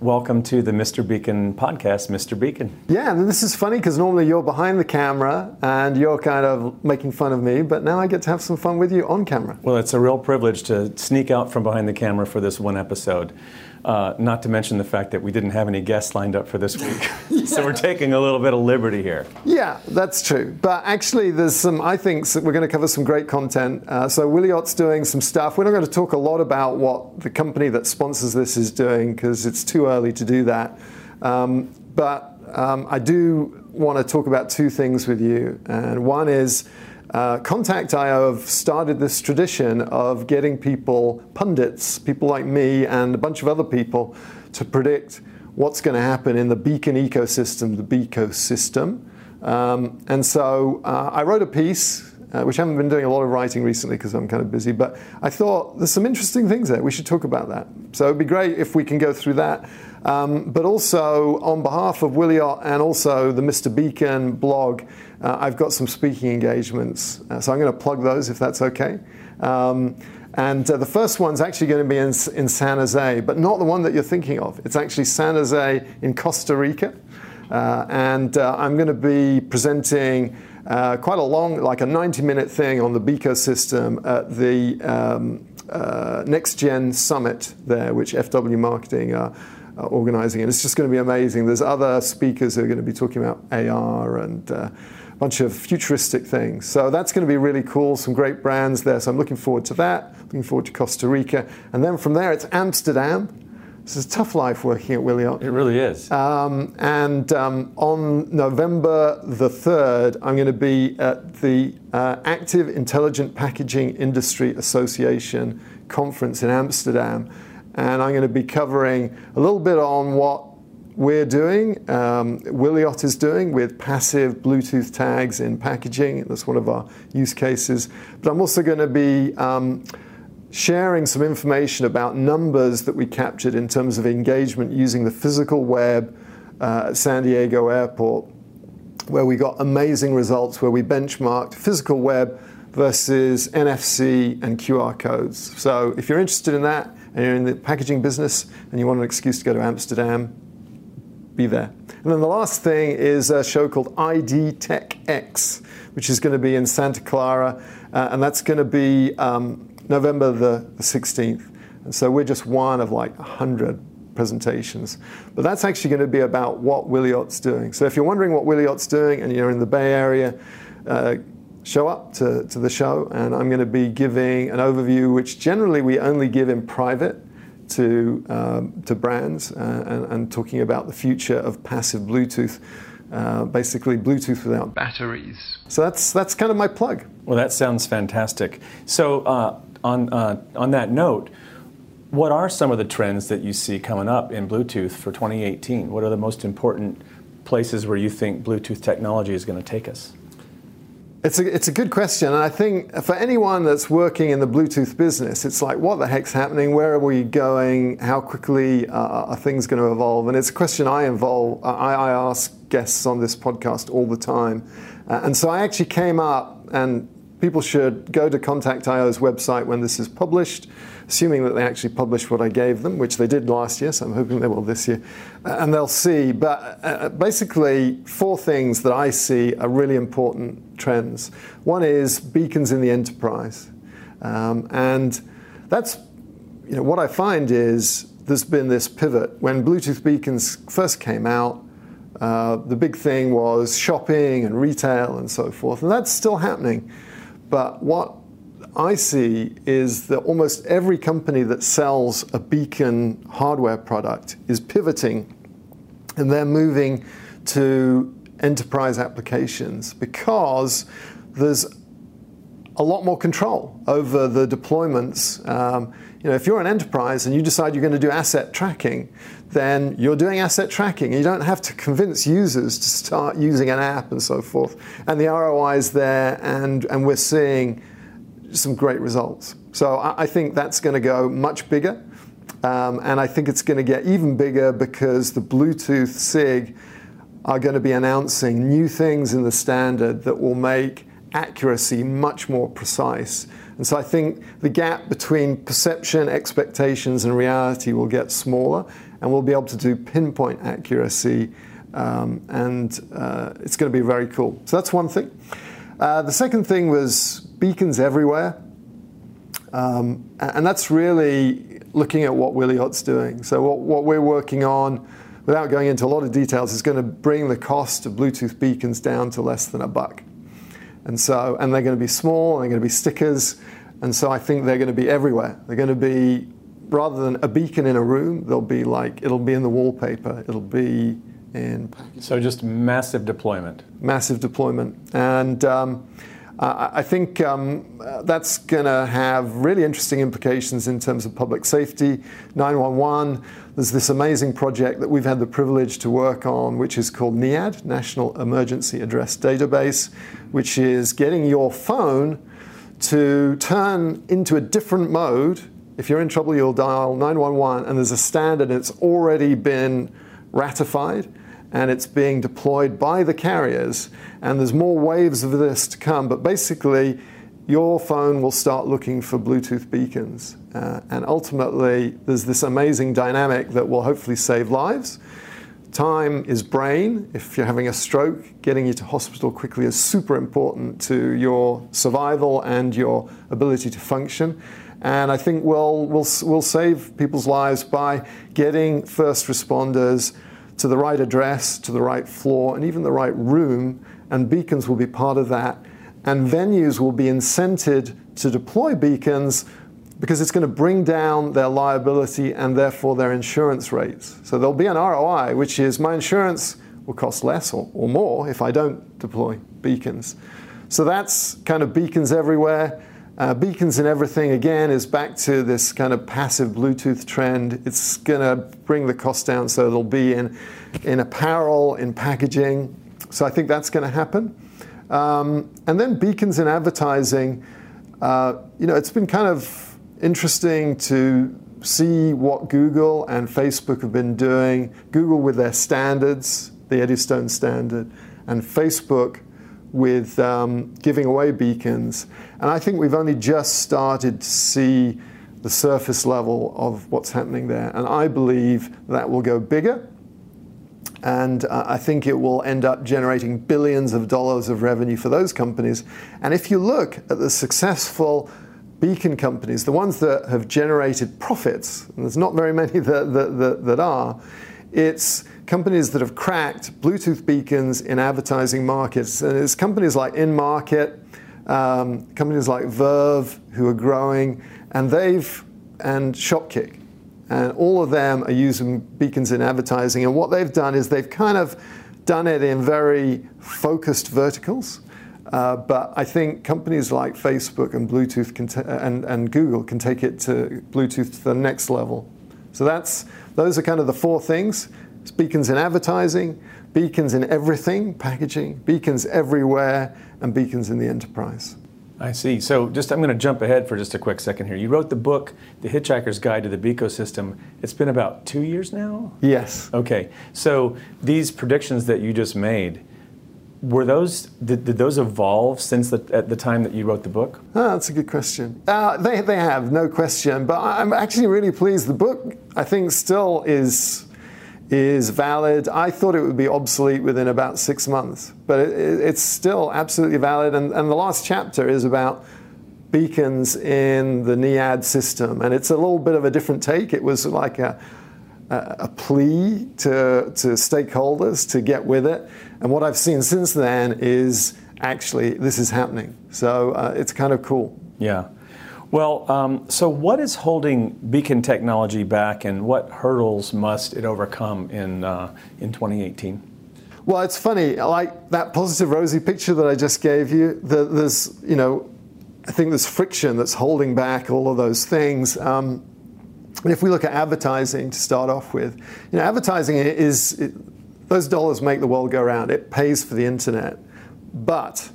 Welcome to the Mr. Beacon podcast, Mr. Beacon. Yeah, and this is funny because normally you're behind the camera and you're kind of making fun of me, but now I get to have some fun with you on camera. Well, it's a real privilege to sneak out from behind the camera for this one episode. Uh, not to mention the fact that we didn't have any guests lined up for this week. yeah. So we're taking a little bit of liberty here. Yeah, that's true. But actually, there's some, I think we're going to cover some great content. Uh, so Wiliot's doing some stuff. We're not going to talk a lot about what the company that sponsors this is doing because it's too early to do that. Um, but um, I do want to talk about two things with you. And one is, uh, Kontakt.io have started this tradition of getting people, pundits, people like me and a bunch of other people, to predict what's going to happen in the beacon ecosystem, the Beacosystem. Um, and so uh, I wrote a piece, uh, which I haven't been doing a lot of writing recently because I'm kind of busy, but I thought there's some interesting things there. We should talk about that. So it'd be great if we can go through that. Um, but also, on behalf of Wiliot and also the Mr. Beacon blog, uh, I've got some speaking engagements. Uh, so I'm going to plug those if that's okay. Um, and uh, the first one's actually going to be in, in, San Jose, but not the one that you're thinking of. It's actually San Jose in Costa Rica. Uh, and uh, I'm going to be presenting uh, quite a long, like a 90 minute thing on the Beacosystem at the um, Next Gen Summit there, which FW Marketing are uh, organizing. And it's just going to be amazing. There's other speakers who are going to be talking about AR and uh, bunch of futuristic things. So that's going to be really cool. Some great brands there. So I'm looking forward to that. Looking forward to Costa Rica. And then from there, it's Amsterdam. This is a tough life working at Wiliot. It really is. Um, and um, on November the 3rd, I'm going to be at the uh, Active Intelligent Packaging Industry Association conference in Amsterdam and I'm going to be covering a little bit on what we're doing, um, Wiliot is doing with passive Bluetooth tags in packaging. That's one of our use cases. But I'm also going to be um, sharing some information about numbers that we captured in terms of engagement using the physical web uh, at San Diego Airport, where we got amazing results, where we benchmarked physical web versus NFC and QR codes. So if you're interested in that, and you're in the packaging business and you want an excuse to go to Amsterdam, be there. And then the last thing is a show called ID Tech X, which is going to be in Santa Clara, uh, and that's going to be um, November the, the 16th. And so we're just one of like 100 presentations. But that's actually going to be about what Wiliot's doing. So if you're wondering what Wiliot's doing and you're in the Bay Area, uh, show up to, to the show, and I'm going to be giving an overview, which generally we only give in private to, um, to brands, uh, and, and, talking about the future of passive Bluetooth. Uh, basically, Bluetooth without batteries. So that's that's kind of my plug. Well, that sounds fantastic. So, uh, on uh, on that note, what are some of the trends that you see coming up in Bluetooth for 2018? What are the most important places where you think Bluetooth technology is going to take us? It's a, it's a good question. And I think for anyone that's working in the Bluetooth business, it's like, what the heck's happening? Where are we going? How quickly uh, are things going to evolve? And it's a question I involve, I, I ask guests on this podcast all the time. Uh, and so I actually came up and people should go to Kontakt.io's website when this is published, assuming that they actually publish what I gave them, which they did last year, so I'm hoping they will this year, uh, and they'll see. But uh, basically, four things that I see are really important trends. One is beacons in the enterprise, um, and that's you know what I find is there's been this pivot when Bluetooth beacons first came out. Uh, the big thing was shopping and retail and so forth, and that's still happening. But what I see is that almost every company that sells a beacon hardware product is pivoting and they're moving to enterprise applications because there's a lot more control over the deployments. Um, you know, if you're an enterprise and you decide you're going to do asset tracking, then you're doing asset tracking. You don't have to convince users to start using an app and so forth. And the ROI is there, and, and we're seeing some great results. So I, I think that's going to go much bigger. Um, and I think it's going to get even bigger because the Bluetooth SIG are going to be announcing new things in the standard that will make accuracy much more precise. And so I think the gap between perception, expectations, and reality will get smaller, and we'll be able to do pinpoint accuracy, um, and uh, it's going to be very cool. So that's one thing. Uh, the second thing was beacons everywhere, um, and that's really looking at what Wiliot's doing. So what, what we're working on, without going into a lot of details, is going to bring the cost of Bluetooth beacons down to less than a buck. And so, and they're going to be small, and they're going to be stickers, and so I think they're going to be everywhere. They're going to be rather than a beacon in a room, they'll be like it'll be in the wallpaper, it'll be in. So just massive deployment. Massive deployment, and um, I think um, that's going to have really interesting implications in terms of public safety. 911, there's this amazing project that we've had the privilege to work on, which is called NEAD, National Emergency Address Database, which is getting your phone to turn into a different mode. If you're in trouble, you'll dial 911, and there's a standard, it's already been ratified and it's being deployed by the carriers. And there's more waves of this to come, but basically, your phone will start looking for Bluetooth beacons. Uh, and ultimately, there's this amazing dynamic that will hopefully save lives. Time is brain. If you're having a stroke, getting you to hospital quickly is super important to your survival and your ability to function. And I think we'll, we'll, we'll save people's lives by getting first responders to the right address, to the right floor, and even the right room, and beacons will be part of that. And venues will be incented to deploy beacons because it's going to bring down their liability and therefore their insurance rates. So there'll be an ROI, which is my insurance will cost less or, or more if I don't deploy beacons. So that's kind of beacons everywhere. Uh, beacons and everything, again, is back to this kind of passive Bluetooth trend. It's going to bring the cost down, so it'll be in, in apparel, in packaging. So I think that's going to happen. Um, and then beacons in advertising, uh, you know, it's been kind of interesting to see what Google and Facebook have been doing. Google with their standards, the Eddystone standard, and Facebook with um, giving away beacons. And I think we've only just started to see the surface level of what's happening there. And I believe that will go bigger. And uh, I think it will end up generating billions of dollars of revenue for those companies. And if you look at the successful beacon companies, the ones that have generated profits, and there's not very many that, that, that, that are, it's companies that have cracked Bluetooth beacons in advertising markets. And it's companies like InMarket, um, companies like Verve who are growing, and they've, and Shopkick. And all of them are using beacons in advertising. And what they've done is they've kind of done it in very focused verticals. Uh, but I think companies like Facebook and Bluetooth and, and Google can take it to Bluetooth to the next level. So that's those are kind of the four things beacons in advertising, beacons in everything, packaging, beacons everywhere, and beacons in the enterprise. I see. So just I'm going to jump ahead for just a quick second here. You wrote the book, The Hitchhiker's Guide to the Beacosystem. It's been about two years now? Yes. Okay. So these predictions that you just made, were those did, did those evolve since the, at the time that you wrote the book? Oh, that's a good question. Uh, they, they have, no question. But I'm actually really pleased. The book, I think, still is is valid. I thought it would be obsolete within about six months, but it, it's still absolutely valid. And, and the last chapter is about beacons in the NEAD system, and it's a little bit of a different take. It was like a a plea to, to stakeholders to get with it. And what I've seen since then is actually this is happening. So uh, it's kind of cool. Yeah. Well, um, so what is holding beacon technology back, and what hurdles must it overcome in uh, in 2018? Well, it's funny. Like that positive rosy picture that I just gave you. The, there's, you know, I think there's friction that's holding back all of those things. Um, and if we look at advertising to start off with, you know, advertising is it, those dollars make the world go round. It pays for the internet, but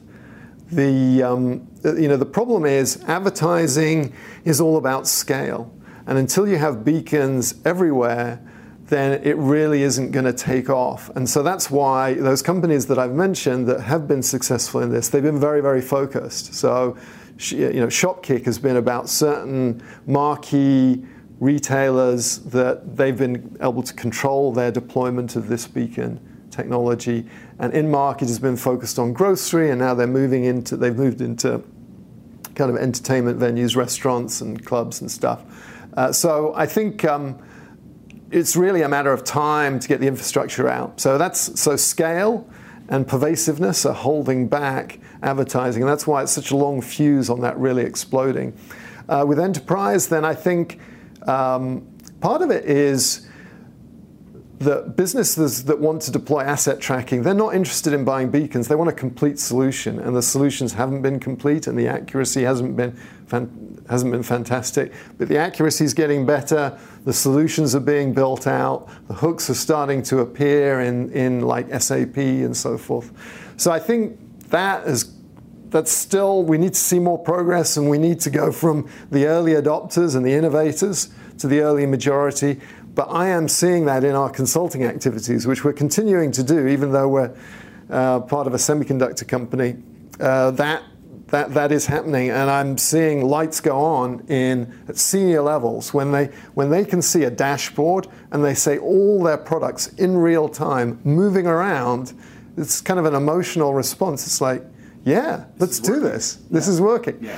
the um, you know the problem is advertising is all about scale, and until you have beacons everywhere, then it really isn't going to take off. And so that's why those companies that I've mentioned that have been successful in this, they've been very very focused. So you know, Shopkick has been about certain marquee retailers that they've been able to control their deployment of this beacon technology. And InMarket has been focused on grocery, and now they're moving into they've moved into kind of entertainment venues, restaurants, and clubs and stuff. Uh, so I think. Um, it's really a matter of time to get the infrastructure out. So that's so scale and pervasiveness are holding back advertising, and that's why it's such a long fuse on that really exploding. Uh, with enterprise, then I think um, part of it is that businesses that want to deploy asset tracking, they're not interested in buying beacons. They want a complete solution, and the solutions haven't been complete, and the accuracy hasn't been fan- hasn't been fantastic. But the accuracy is getting better. The solutions are being built out. The hooks are starting to appear in in like SAP and so forth. So I think that is that's still, we need to see more progress and we need to go from the early adopters and the innovators to the early majority. But I am seeing that in our consulting activities, which we're continuing to do, even though we're uh, part of a semiconductor company. Uh, that that that is happening, and I'm seeing lights go on in at senior levels when they when they can see a dashboard and they say all their products in real time moving around. It's kind of an emotional response. It's like, yeah, let's do this. This is working. Yeah.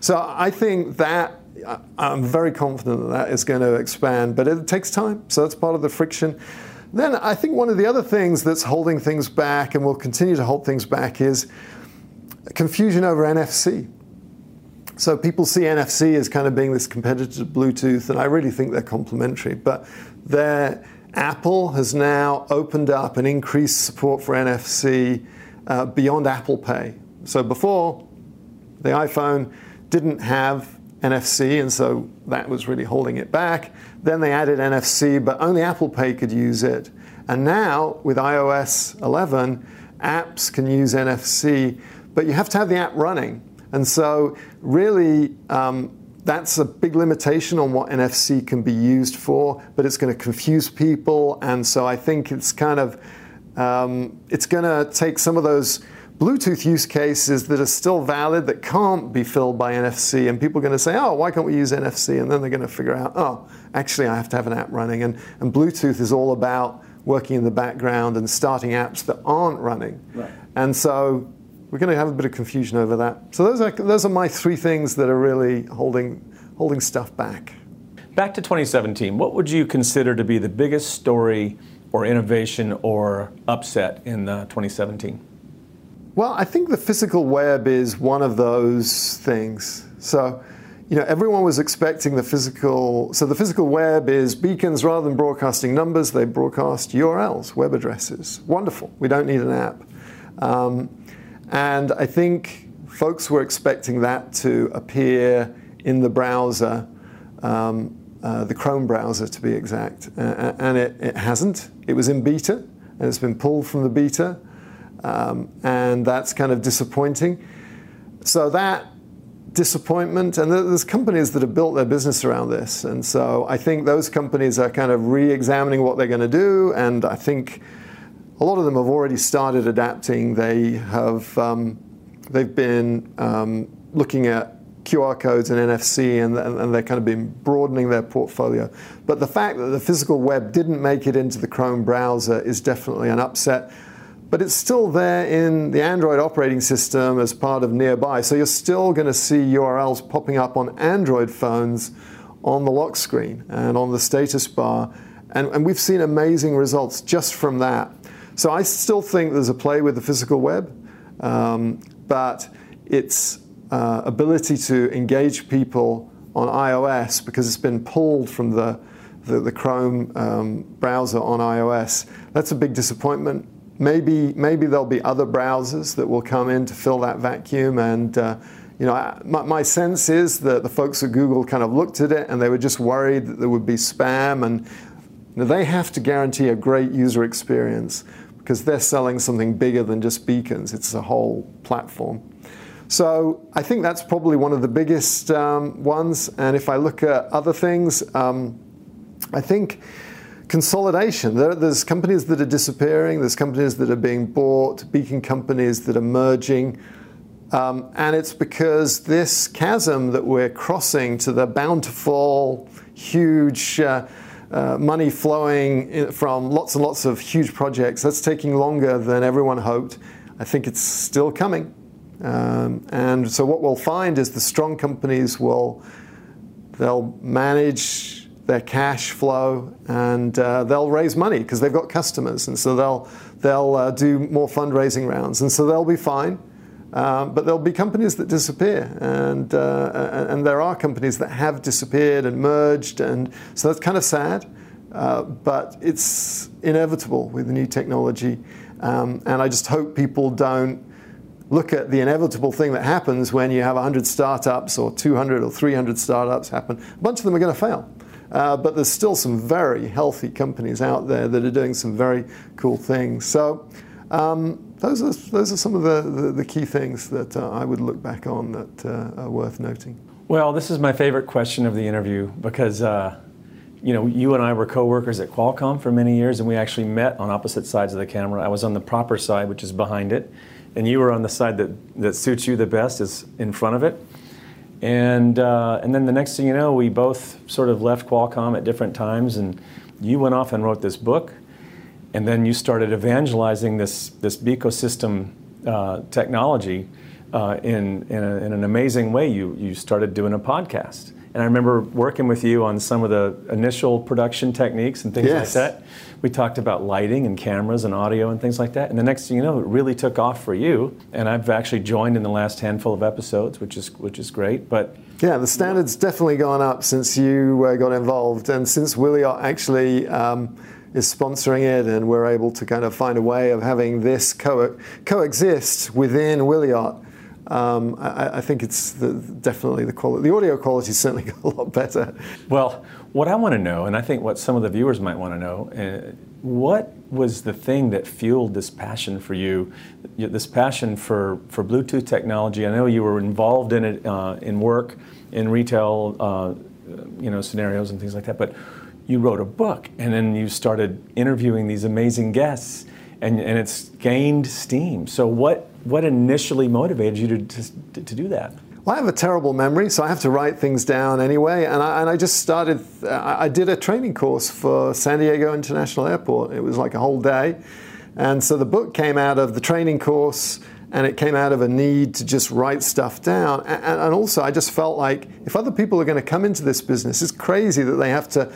So I think that I'm very confident that that is going to expand, but it takes time. So that's part of the friction. Then I think one of the other things that's holding things back and will continue to hold things back is confusion over NFC. So people see NFC as kind of being this competitor to Bluetooth, and I really think they're complementary. But Apple has now opened up and increased support for NFC uh, beyond Apple Pay. So before, the iPhone didn't have NFC, and so that was really holding it back. Then they added NFC, but only Apple Pay could use it. And now, with iOS 11, apps can use NFC, but you have to have the app running. And so, really, um, that's a big limitation on what NFC can be used for, but it's going to confuse people. And so, I think it's kind of um, it's going to take some of those Bluetooth use cases that are still valid that can't be filled by NFC, and people are going to say, "Oh, why can't we use NFC?" And then they're going to figure out, "Oh, actually, I have to have an app running." And, and Bluetooth is all about working in the background and starting apps that aren't running. Right. And so we're going to have a bit of confusion over that. So those are those are my three things that are really holding holding stuff back. Back to 2017, what would you consider to be the biggest story or innovation or upset in uh, 2017? Well, I think the physical web is one of those things. So, you know, everyone was expecting the physical. So, the physical web is beacons rather than broadcasting numbers, they broadcast URLs, web addresses. Wonderful. We don't need an app. Um, and I think folks were expecting that to appear in the browser, um, uh, the Chrome browser to be exact. Uh, and it, it hasn't. It was in beta, and it's been pulled from the beta. Um, and that's kind of disappointing. So that disappointment, and there's companies that have built their business around this, and so I think those companies are kind of re-examining what they're going to do, and I think a lot of them have already started adapting. They have um, they've been um, looking at QR codes and NFC, and, and they've kind of been broadening their portfolio. But the fact that the physical web didn't make it into the Chrome browser is definitely an upset but it's still there in the Android operating system as part of Nearby. So you're still going to see URLs popping up on Android phones on the lock screen and on the status bar. And, and we've seen amazing results just from that. So I still think there's a play with the physical web, um, but its uh, ability to engage people on iOS because it's been pulled from the, the, the Chrome um, browser on iOS, that's a big disappointment. Maybe, maybe there'll be other browsers that will come in to fill that vacuum. And uh, you know, my, my, sense is that the folks at Google kind of looked at it and they were just worried that there would be spam. And you know, they have to guarantee a great user experience because they're selling something bigger than just beacons. It's a whole platform. So I think that's probably one of the biggest um, ones. And if I look at other things, um, I think consolidation. There, there's companies that are disappearing, there's companies that are being bought, beacon companies that are merging. Um, and it's because this chasm that we're crossing to the bountiful, huge uh, uh, money flowing from lots and lots of huge projects, that's taking longer than everyone hoped. I think it's still coming. Um, and so what we'll find is the strong companies will they'll manage their cash flow, and uh, they'll raise money because they've got customers, and so they'll they'll uh, do more fundraising rounds, and so they'll be fine. Um, but there'll be companies that disappear, and uh, and there are companies that have disappeared and merged, and so that's kind of sad. Uh, but it's inevitable with new technology, um, and I just hope people don't look at the inevitable thing that happens when you have 100 startups or 200 or 300 startups happen. A bunch of them are going to fail. Uh, but there's still some very healthy companies out there that are doing some very cool things. So um, those, are, those are some of the, the, the key things that uh, I would look back on that uh, are worth noting. Well, this is my favorite question of the interview because uh, you know, you and I were coworkers at Qualcomm for many years, and we actually met on opposite sides of the camera. I was on the proper side, which is behind it, and you were on the side that, that suits you the best, is in front of it. And, uh, and then the next thing you know, we both sort of left Qualcomm at different times, and you went off and wrote this book, and then you started evangelizing this, this ecosystem uh, technology uh, in, in, a, in, an amazing way. You, you started doing a podcast. And I remember working with you on some of the initial production techniques and things yes. like that. We talked about lighting and cameras and audio and things like that. And the next thing you know, it really took off for you. And I've actually joined in the last handful of episodes, which is which is great. But yeah, the standard's definitely gone up since you uh, got involved, and since Wiliot actually. Um, is sponsoring it, and we're able to kind of find a way of having this co- coexist within Wiliot um, I, I, think it's the, definitely the quality. The audio quality is certainly a lot better. Well, what I want to know, and I think what some of the viewers might want to know, uh, what was the thing that fueled this passion for you, this passion for, for Bluetooth technology? I know you were involved in it uh, in work, in retail, uh, you know, scenarios and things like that, but you wrote a book, and then you started interviewing these amazing guests, and, and it's gained steam. So what what initially motivated you to, to, to do that? Well, I have a terrible memory, so I have to write things down anyway. And I, and I just started, uh, I did a training course for San Diego International Airport. It was like a whole day. And so the book came out of the training course and it came out of a need to just write stuff down. And, and also, I just felt like if other people are going to come into this business, it's crazy that they have to.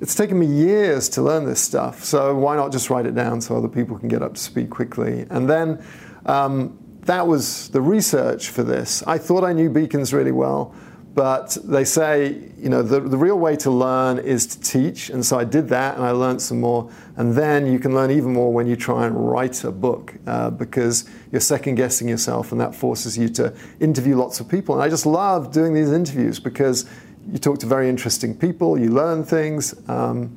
It's taken me years to learn this stuff, so why not just write it down so other people can get up to speed quickly? And then um, that was the research for this. I thought I knew beacons really well, but they say, you know, the, the real way to learn is to teach. And so I did that and I learned some more. And then you can learn even more when you try and write a book uh, because you're second guessing yourself and that forces you to interview lots of people. And I just love doing these interviews because you talk to very interesting people, you learn things. Um,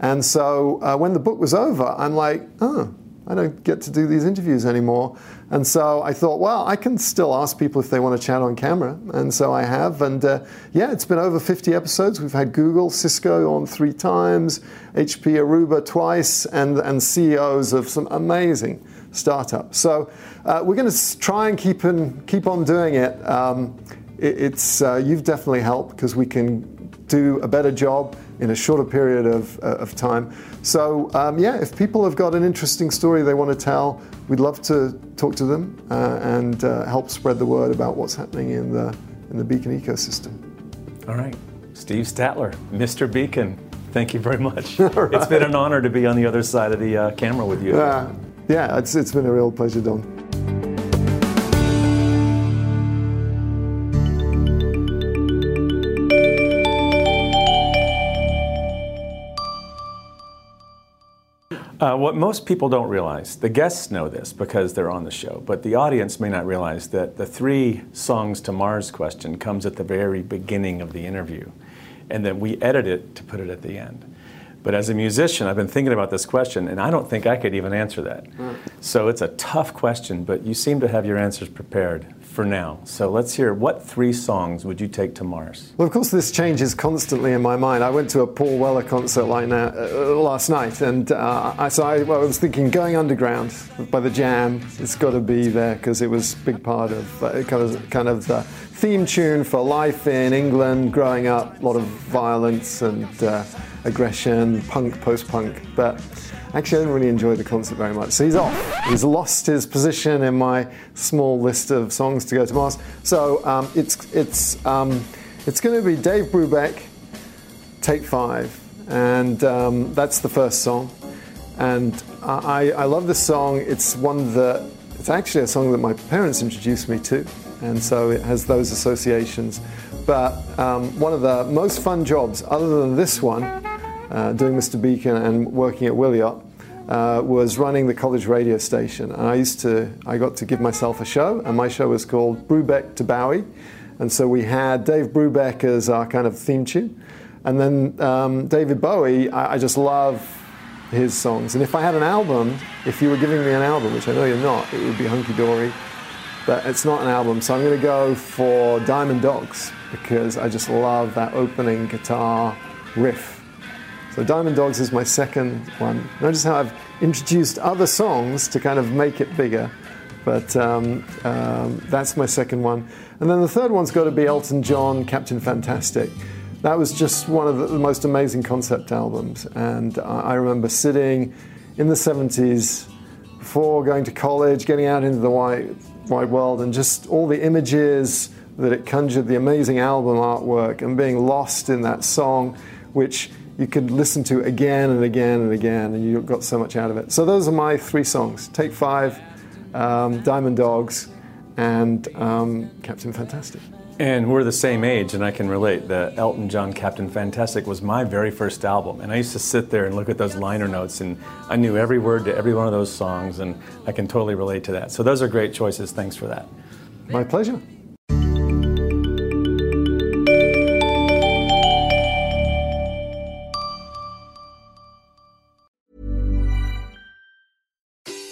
and so uh, when the book was over, I'm like, oh, I don't get to do these interviews anymore. And so I thought, well, I can still ask people if they want to chat on camera. And so I have. And uh, yeah, it's been over 50 episodes. We've had Google, Cisco on three times, HP Aruba twice, and, and CEOs of some amazing startups. So uh, we're going to try and keep, in, keep on doing it. Um, it it's, uh, you've definitely helped because we can do a better job in a shorter period of, uh, of time. So, um, yeah, if people have got an interesting story they want to tell, we'd love to talk to them uh, and uh, help spread the word about what's happening in the, in the Beacon ecosystem. All right. Steve Statler, Mr. Beacon, thank you very much. right. It's been an honor to be on the other side of the uh, camera with you. yeah, it's, it's been a real pleasure, Don. Uh, what most people don't realize, the guests know this because they're on the show, but the audience may not realize that the three songs to Mars question comes at the very beginning of the interview, and then we edit it to put it at the end. But as a musician, I've been thinking about this question, and I don't think I could even answer that. Mm. So it's a tough question, but you seem to have your answers prepared for now. So let's hear what three songs would you take to Mars? Well, of course, this changes constantly in my mind. I went to a Paul Weller concert like now, uh, last night, and uh, I, so I, well, I, was thinking going underground by the Jam. It's got to be there because it was a big part of uh, kind of kind of the theme tune for life in England, growing up. A lot of violence and uh, aggression, punk, post-punk, but actually I didn't really enjoy the concert very much. So he's off. He's lost his position in my small list of songs to go to Mars. So um, it's it's um, it's going to be Dave Brubeck, Take Five, and um, that's the first song. And I, I love this song. It's one that it's actually a song that my parents introduced me to, and so it has those associations. But um, one of the most fun jobs, other than this one, uh, doing Mr. Beacon and working at Wiliot, uh, was running the college radio station. And I used to, I got to give myself a show, and my show was called Brubeck to Bowie. And so we had Dave Brubeck as our kind of theme tune. And then um, David Bowie, I, I, just love his songs. And if I had an album, if you were giving me an album, which I know you're not, it would be Hunky Dory. But it's not an album, so I'm going to go for Diamond Dogs because I just love that opening guitar riff so Diamond Dogs is my second one. Notice how I've introduced other songs to kind of make it bigger, but um, um, that's my second one. And then the third one's got to be Elton John, Captain Fantastic. That was just one of the, most amazing concept albums, and I, I remember sitting in the 70s before going to college, getting out into the wide, wide world, and just all the images that it conjured, the amazing album artwork, and being lost in that song, which you could listen to again and again and again, and you got so much out of it. So those are my three songs: Take Five, um, Diamond Dogs, and um, Captain Fantastic. And we're the same age, and I can relate. The Elton John Captain Fantastic was my very first album, and I used to sit there and look at those liner notes, and I knew every word to every one of those songs, and I can totally relate to that. So those are great choices. Thanks for that. My pleasure.